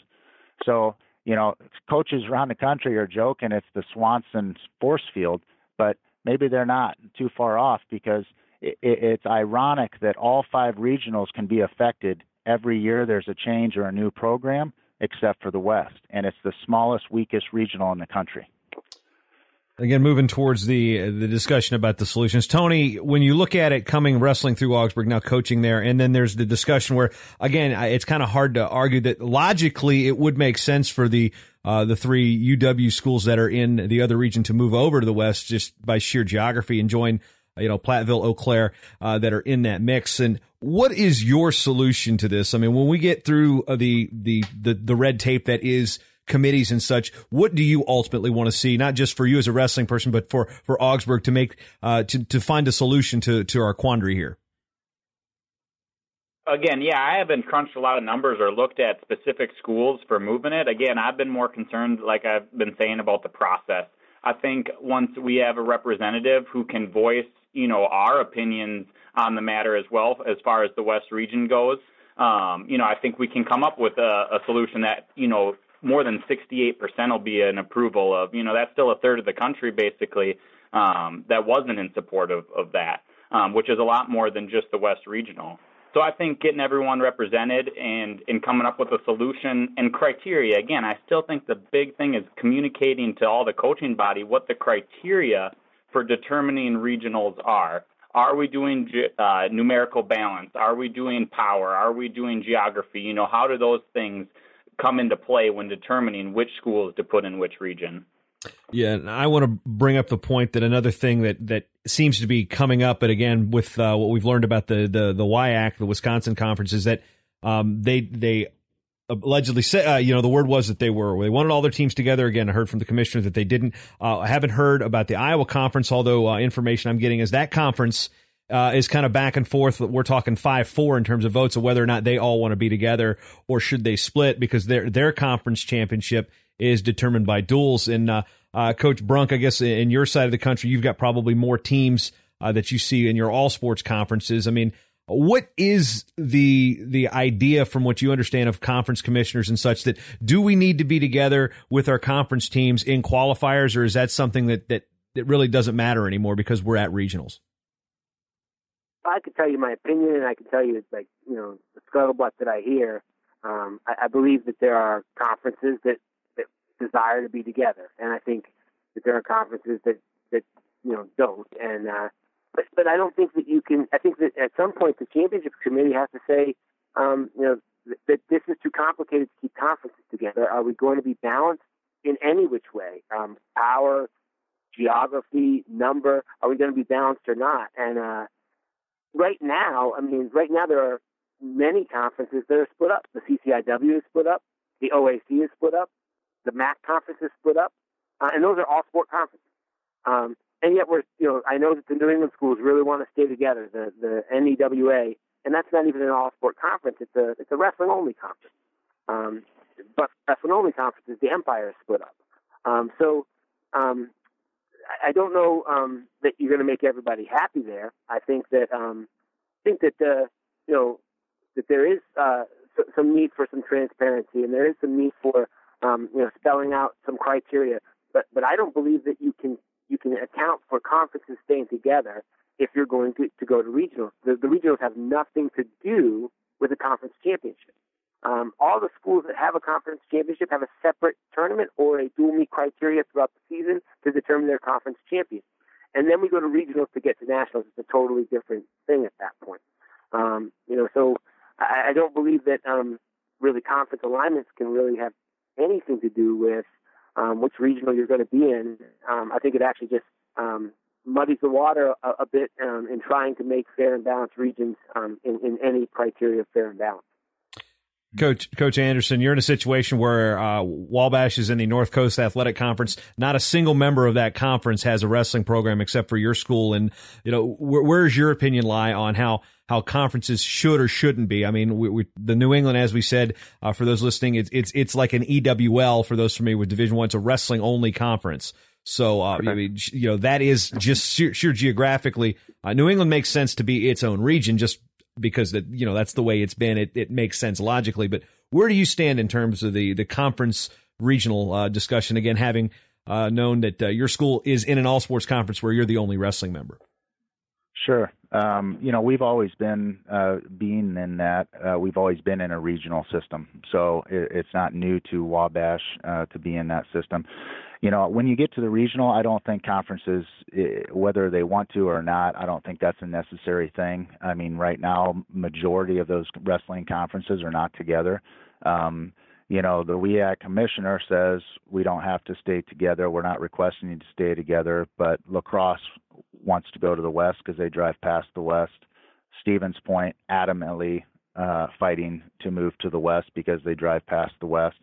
Speaker 3: So, you know, coaches around the country are joking it's the Swenson force field but maybe they're not too far off because it, it's ironic that all five regionals can be affected every year. There's a change or a new program, except for the West, and it's the smallest, weakest regional in the country.
Speaker 2: Again, moving towards the the discussion about the solutions, Tony. When you look at it, coming wrestling through Augsburg, now coaching there, and then there's the discussion where, again, it's kind of hard to argue that logically it would make sense for the uh, the three UW schools that are in the other region to move over to the West just by sheer geography and join, you know, Platteville, Eau Claire, uh, that are in that mix. And what is your solution to this? I mean, when we get through uh, the, the, the, the red tape that is committees and such, what do you ultimately want to see? Not just for you as a wrestling person, but for, for Augsburg to make, uh, to, to find a solution to, to our quandary here?
Speaker 5: again, yeah, I haven't crunched a lot of numbers or looked at specific schools for moving it. Again, I've been more concerned, like I've been saying, about the process. I think once we have a representative who can voice, you know, our opinions on the matter as well, as far as the West region goes, um, you know, I think we can come up with a, a solution that, you know, more than 68% will be an approval of. You know, that's still a third of the country basically um, that wasn't in support of, of that, um, which is a lot more than just the West regional. So I think getting everyone represented and, and coming up with a solution and criteria. Again, I still think the big thing is communicating to all the coaching body what the criteria for determining regionals are. Are we doing uh, numerical balance? Are we doing power? Are we doing geography? You know, how do those things come into play when determining which schools to put in which region?
Speaker 2: Yeah, and I want to bring up the point that another thing that that seems to be coming up, but again, with uh, what we've learned about the the the WIAC, the Wisconsin conference, is that um, they they allegedly said, uh, you know, the word was that they were they wanted all their teams together. Again, I heard from the commissioner that they didn't. Uh, I haven't heard about the Iowa conference, although uh, information I'm getting is that conference. Uh, is kind of back and forth. We're talking five four in terms of votes of whether or not they all want to be together or should they split because their their conference championship is determined by duels. And uh, uh, Coach Brunk, I guess in your side of the country, you've got probably more teams uh, that you see in your all sports conferences. I mean, what is the the idea from what you understand of conference commissioners and such that do we need to be together with our conference teams in qualifiers, or is that something that that that really doesn't matter anymore because we're at regionals?
Speaker 4: I could tell you my opinion, and I can tell you it's like you know the scuttlebutt that I hear. Um, I, I believe that there are conferences that desire to be together, and I think that there are conferences that that you know don't. And uh, but but I don't think that you can. I think that at some point the championship committee has to say, um, you know, th- that this is too complicated to keep conferences together. Are we going to be balanced in any which way? Um, power, geography, number. Are we going to be balanced or not? And uh, right now, I mean, right now there are many conferences that are split up. The CCIW is split up. The OAC is split up. The MAC conference is split up, uh, and those are all sport conferences. Um, and yet, we're you know, I know that the New England schools really want to stay together. The the NEWA, and that's not even an all sport conference. It's a it's a wrestling only conference. Um, but wrestling only conferences, the Empire is split up. Um, so um, I don't know um, that you're going to make everybody happy there. I think that um, I think that uh, you know that there is uh, some need for some transparency, and there is some need for um, you know spelling out some criteria. But but I don't believe that you can you can account for conferences staying together if you're going to, to go to regionals. The, the regionals have nothing to do with the conference championship. Um, all the schools that have a conference championship have a separate tournament or a dual meet criteria throughout the season to determine their conference champion. And then we go to regionals to get to nationals. It's a totally different thing at that point. Um, you know, so I, I don't believe that um, really conference alignments can really have anything to do with um, which regional you're going to be in. Um, I think it actually just um, muddies the water a, a bit um, in trying to make fair and balanced regions um, in, in any criteria of fair and balanced.
Speaker 2: Coach Coach Anderson, you're in a situation where uh, Wabash is in the North Coast Athletic Conference. Not a single member of that conference has a wrestling program except for your school. And you know, where, where does your opinion lie on how how conferences should or shouldn't be? I mean, we, we, the New England, as we said, uh, for those listening, it's it's it's like an EWL for those familiar with Division One. It's a wrestling only conference. So, uh, okay. I mean, you know, that is just sheer, sheer geographically. Uh, New England makes sense to be its own region just because that you know that's the way it's been. It it makes sense logically. But where do you stand in terms of the the conference regional uh, discussion? Again, having uh, known that uh, your school is in an all sports conference where you're the only wrestling member.
Speaker 3: Sure. Um, you know, we've always been uh, being in that. Uh, we've always been in a regional system, so it, it's not new to Wabash uh, to be in that system you know, when you get to the regional, I don't think conferences, eh, whether they want to or not, I don't think that's a necessary thing. I mean, right now, majority of those wrestling conferences are not together. Um, you know, the WIAC commissioner says we don't have to stay together. We're not requesting you to stay together, but La Crosse wants to go to the west because they drive past the west. Stevens Point adamantly uh, fighting to move to the west because they drive past the west.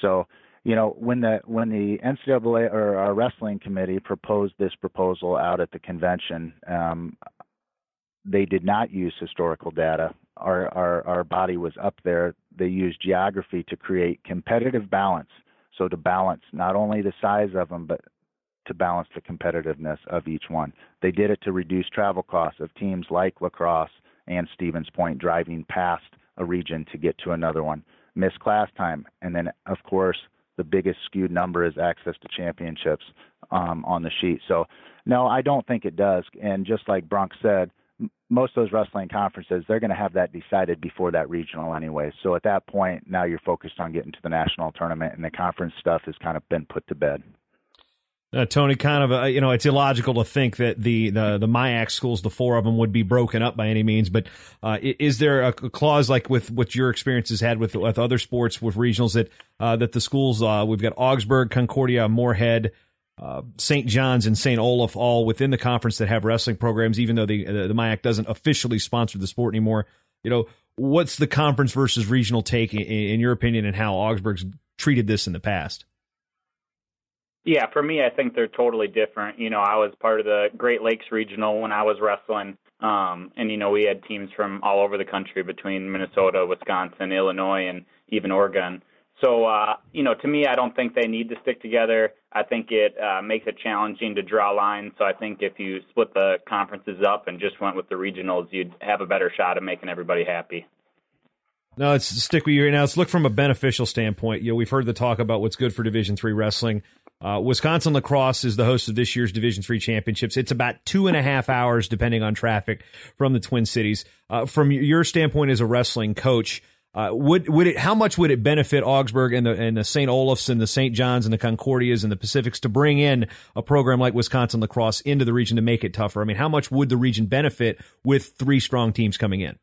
Speaker 3: So you know, when the when the NCAA or our wrestling committee proposed this proposal out at the convention, um, they did not use historical data. Our, our our body was up there. They used geography to create competitive balance. So to balance not only the size of them, but to balance the competitiveness of each one. They did it to reduce travel costs of teams like La Crosse and Stevens Point driving past a region to get to another one. Miss class time, and then of course the biggest skewed number is access to championships um, on the sheet. So, no, I don't think it does. And just like Brunk said, most of those wrestling conferences, they're going to have that decided before that regional anyway. So at that point, now you're focused on getting to the national tournament, and the conference stuff has kind of been put to bed.
Speaker 2: Uh, Tony, kind of, uh, you know, it's illogical to think that the, the, the MIAC schools, the four of them, would be broken up by any means. But uh, is there a, clause like with what your experience has had with with other sports with regionals that uh, that the schools uh, we've got Augsburg, Concordia, Moorhead, uh, St. John's, and St. Olaf all within the conference that have wrestling programs, even though the the MIAC doesn't officially sponsor the sport anymore. You know, what's the conference versus regional take in, in your opinion, and how Augsburg's treated this in the past?
Speaker 5: Yeah, for me, I think they're totally different. You know, I was part of the Great Lakes Regional when I was wrestling, um, and you know, we had teams from all over the country between Minnesota, Wisconsin, Illinois, and even Oregon. So, uh, you know, to me, I don't think they need to stick together. I think it uh, makes it challenging to draw lines. So I think if you split the conferences up and just went with the regionals, you'd have a better shot at making everybody happy.
Speaker 2: No, let's stick with you right now. Let's look from a beneficial standpoint. You know, we've heard the talk about what's good for Division Three wrestling Uh, Wisconsin La Crosse is the host of this year's Division Three championships. It's about two and a half hours, depending on traffic, from the Twin Cities. Uh, from your standpoint as a wrestling coach, uh, would would it? How much would it benefit Augsburg and the and the St. Olafs and the St. John's and the Concordias and the Pacifics to bring in a program like Wisconsin La Crosse into the region to make it tougher? I mean, how much would the region benefit with three strong teams coming in?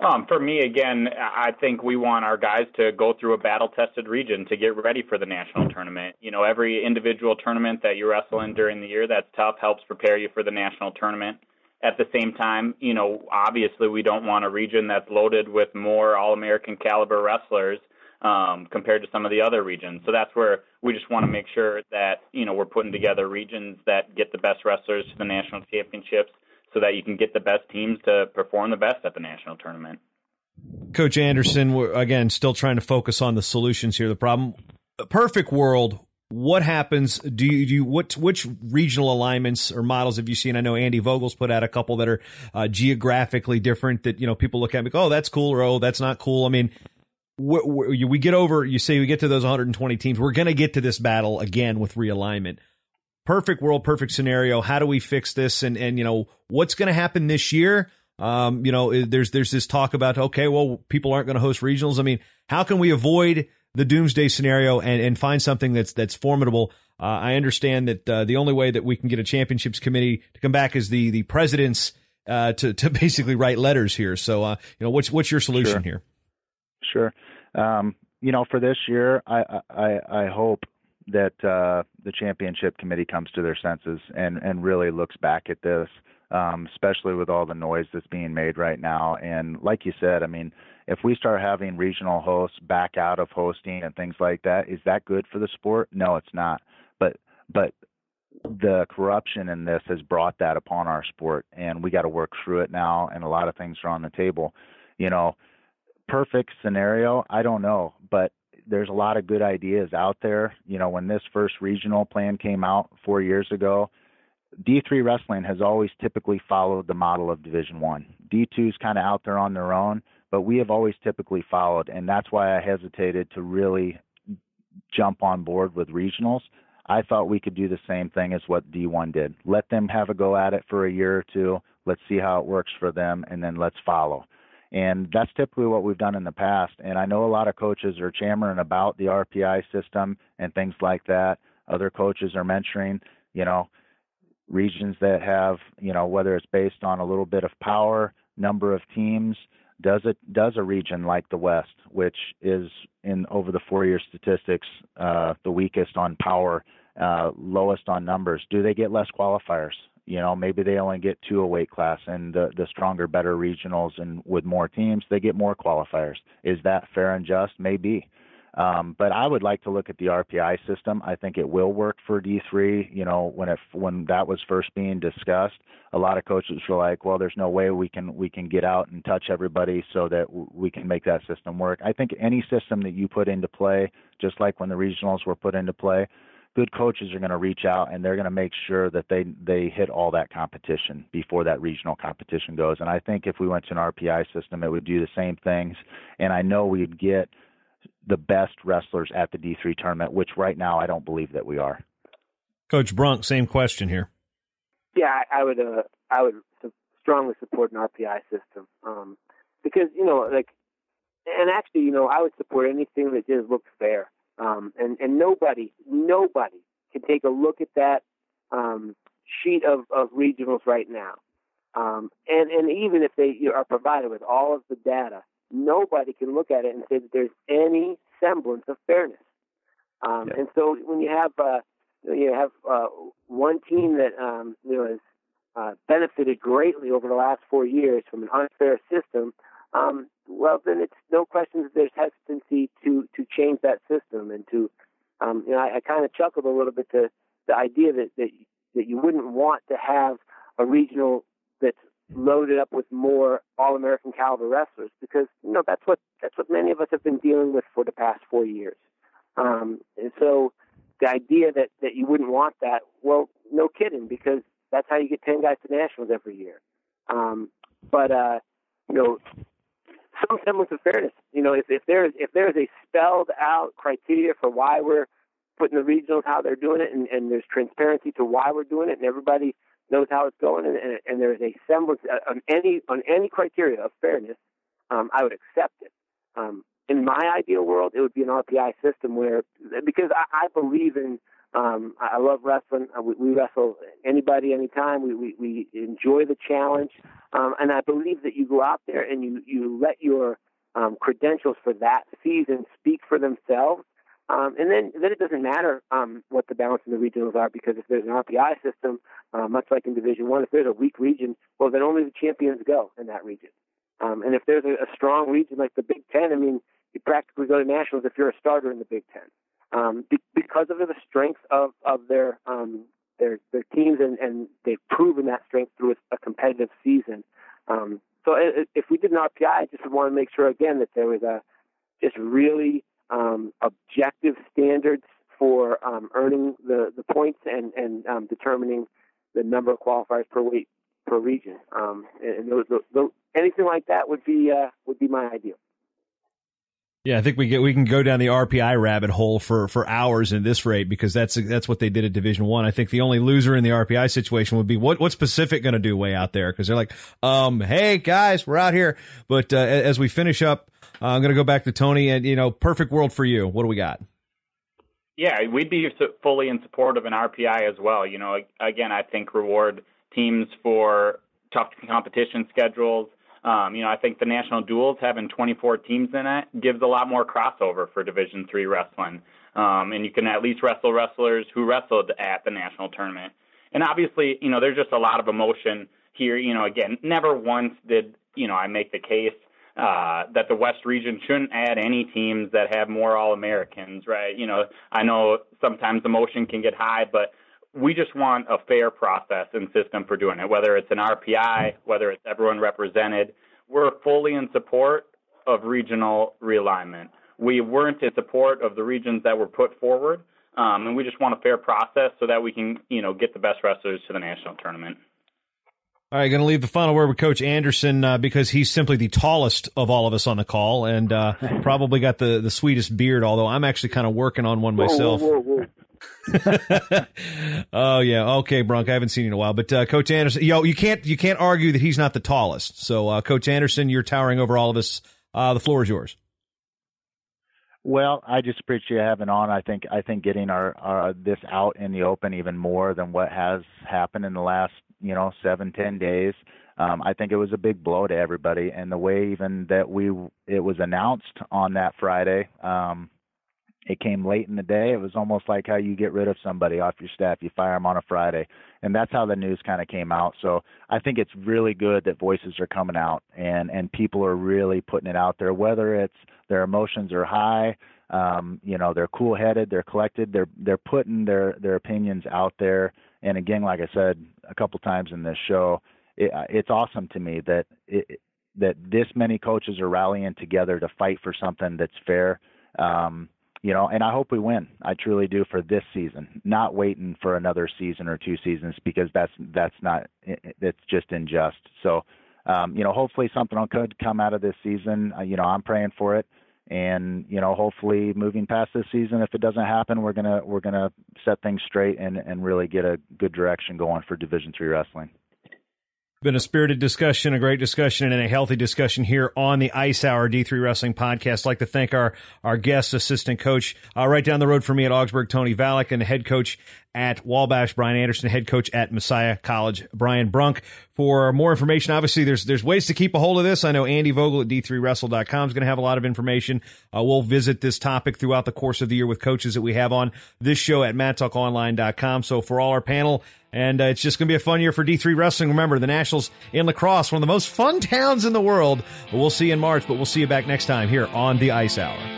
Speaker 5: Um, for me, again, I think we want our guys to go through a battle tested region to get ready for the national tournament. You know, every individual tournament that you wrestle in during the year that's tough helps prepare you for the national tournament. At the same time, you know, obviously we don't want a region that's loaded with more All American caliber wrestlers um, compared to some of the other regions. So that's where we just want to make sure that, you know, we're putting together regions that get the best wrestlers to the national championships so that you can get the best teams to perform the best at the national tournament.
Speaker 2: Coach Anderson, we're again still trying to focus on the solutions here. The problem, perfect world. What happens? Do you, do you what which regional alignments or models have you seen? I know Andy Vogel's put out a couple that are uh, geographically different. That you know people look at me, go, oh, that's cool, or oh, that's not cool. I mean, we, we get over. You say we get to those 120 teams. We're going to get to this battle again with realignment perfect world, perfect scenario. How do we fix this? And and you know what's going to happen this year? Um, you know, there's there's this talk about okay, well, people aren't going to host regionals. I mean, how can we avoid the doomsday scenario and and find something that's that's formidable? Uh, I understand that uh, the only way that we can get a championships committee to come back is the the presidents uh, to to basically write letters here. So, uh, you know, what's what's your solution
Speaker 3: sure.
Speaker 2: here?
Speaker 3: Sure. Um, you know, for this year, I I, I hope that uh, the championship committee comes to their senses and and really looks back at this, um, especially with all the noise that's being made right now. And like you said, I mean, if we start having regional hosts back out of hosting and things like that, is that good for the sport? No, it's not. But but the corruption in this has brought that upon our sport, and we got to work through it now. And a lot of things are on the table. You know, perfect scenario, I don't know, but there's a lot of good ideas out there. You know, when this first regional plan came out four years ago, D3 wrestling has always typically followed the model of Division One. D2 is kind of out there on their own, but we have always typically followed, and that's why I hesitated to really jump on board with regionals. I thought we could do the same thing as what D1 did. Let them have a go at it for a year or two. Let's see how it works for them, and then let's follow. And that's typically what we've done in the past. And I know a lot of coaches are chammering about the RPI system and things like that. Other coaches are mentioning, you know, regions that have, you know, whether it's based on a little bit of power, number of teams, does it does a region like the West, which is in over the four-year statistics uh, the weakest on power, uh, lowest on numbers, do they get less qualifiers? You know maybe they only get two a weight class and the the stronger better regionals and with more teams they get more qualifiers is that fair and just maybe um, but I would like to look at the RPI system. I think it will work for D3. You know, when it when that was first being discussed, a lot of coaches were like, "Well, there's no way we can we can get out and touch everybody so that we can make that system work." I think any system that you put into play, just like when the regionals were put into play, good coaches are going to reach out and they're going to make sure that they they hit all that competition before that regional competition goes. And I think if we went to an RPI system, it would do the same things. And I know we'd get the best wrestlers at the D3 tournament, which right now I don't believe that we are.
Speaker 2: Coach Brunk, same question here.
Speaker 4: Yeah, I, I would uh, I would strongly support an RPI system um, because you know like, and actually you know I would support anything that just looks fair. Um, and, and nobody, nobody can take a look at that um, sheet of, of regionals right now. Um, and, and even if they are provided with all of the data, nobody can look at it and say that there's any semblance of fairness. Um, yeah. And so when you have uh, you have uh, one team that um, you know has uh, benefited greatly over the last four years from an unfair system, um, well, then it's no question that there's hesitancy to to change that system and to, um, you know, I, I kind of chuckled a little bit to the idea that, that that you wouldn't want to have a regional that's loaded up with more all-American caliber wrestlers because you know that's what that's what many of us have been dealing with for the past four years. Um, and so the idea that that you wouldn't want that, well, no kidding, because that's how you get ten guys to nationals every year. Um, but uh, you know, semblance of fairness. You know, if if there's if there's a spelled out criteria for why we're putting the regionals how they're doing it, and, and there's transparency to why we're doing it, and everybody knows how it's going, and, and, and there's a semblance uh, on any on any criteria of fairness, um, I would accept it. Um, in my ideal world, it would be an RPI system where because I, I believe in um, I love wrestling. Uh, we, we wrestle anybody, anytime. We, we, we enjoy the challenge. Um, and I believe that you go out there and you, you let your um, credentials for that season speak for themselves. Um, and then, then it doesn't matter um, what the balance in the regionals are because if there's an RPI system, uh, much like in Division One, if there's a weak region, well, then only the champions go in that region. Um, and if there's a, a strong region like the Big Ten, I mean, you practically go to nationals if you're a starter in the Big Ten um, be, because of the strength of of their um, their their teams, and, and they've proven that strength through a, competitive season. Um, so if we did an RPI, I just want to make sure again that there was a just really um, objective standards for um, earning the, the points and and um, determining the number of qualifiers per week per region. Um, and those, those, anything like that would be uh, would be my ideal.
Speaker 2: Yeah, I think we get we can go down the RPI rabbit hole for for hours in this rate because that's that's what they did at Division One. I. I think the only loser in the RPI situation would be what what's Pacific going to do way out there because they're like, um, hey guys, we're out here. But uh, as we finish up, uh, I'm going to go back to Tony and you know, perfect world for you. What do we got?
Speaker 5: Yeah, we'd be fully in support of an RPI as well. You know, again, I think reward teams for tough competition schedules um, you know, I think the national duels having 24 teams in it gives a lot more crossover for Division three wrestling, um, and you can at least wrestle wrestlers who wrestled at the national tournament. And obviously, you know, there's just a lot of emotion here. You know, again, never once did you know I make the case uh, that the West region shouldn't add any teams that have more All Americans, right? You know, I know sometimes emotion can get high, but we just want a fair process and system for doing it, whether it's an RPI, whether it's everyone represented. We're fully in support of regional realignment. We weren't in support of the regions that were put forward, um, and we just want a fair process so that we can, you know, get the best wrestlers to the national tournament.
Speaker 2: All right, going to leave the final word with Coach Anderson uh, because he's simply the tallest of all of us on the call and uh, probably got the, the sweetest beard. Although I'm actually kind of working on one myself.
Speaker 4: Whoa, whoa, whoa,
Speaker 2: oh yeah, okay, Brunk. I haven't seen you in a while, but uh, Coach Anderson, yo, you can't you can't argue that he's not the tallest. So, uh, Coach Anderson, you're towering over all of us. Uh, the floor is yours.
Speaker 3: Well, I just appreciate having on. I think I think getting our, our this out in the open even more than what has happened in the last you know seven ten days. Um, I think it was a big blow to everybody, and the way even that we it was announced on that Friday. Um, it came late in the day. It was almost like how you get rid of somebody off your staff. You fire them on a Friday. And that's how the news kind of came out. So I think it's really good that voices are coming out and, and people are really putting it out there, whether it's their emotions are high, um, you know, they're cool headed, they're collected, they're, they're putting their, their opinions out there. And again, like I said a couple times in this show, it, it's awesome to me that it, that this many coaches are rallying together to fight for something that's fair. Um, you know, and I hope we win. I truly do for this season, not waiting for another season or two seasons because that's that's not it's just unjust. So, um, you know, hopefully something could come out of this season. Uh, you know, I'm praying for it, and you know, hopefully moving past this season, if it doesn't happen, we're gonna we're gonna set things straight and and really get a good direction going for Division three wrestling.
Speaker 2: Been a spirited discussion, a great discussion, and a healthy discussion here on the Ice Hour D3 Wrestling Podcast. I'd like to thank our, our guest assistant coach, uh, right down the road for me at Augsburg, Tony Valek, and head coach at Wabash, Brian Anderson, head coach at Messiah College, Bryan Brunk. For more information, obviously there's there's ways to keep a hold of this. I know Andy Vogel at d3wrestle.com is going to have a lot of information. Uh, we'll visit this topic throughout the course of the year with coaches that we have on this show at mattalkonline.com. So for all our panel, and uh, it's just going to be a fun year for D3 Wrestling. Remember, the Nationals in La Crosse, one of the most fun towns in the world. We'll see you in March, but we'll see you back next time here on the Ice Hour.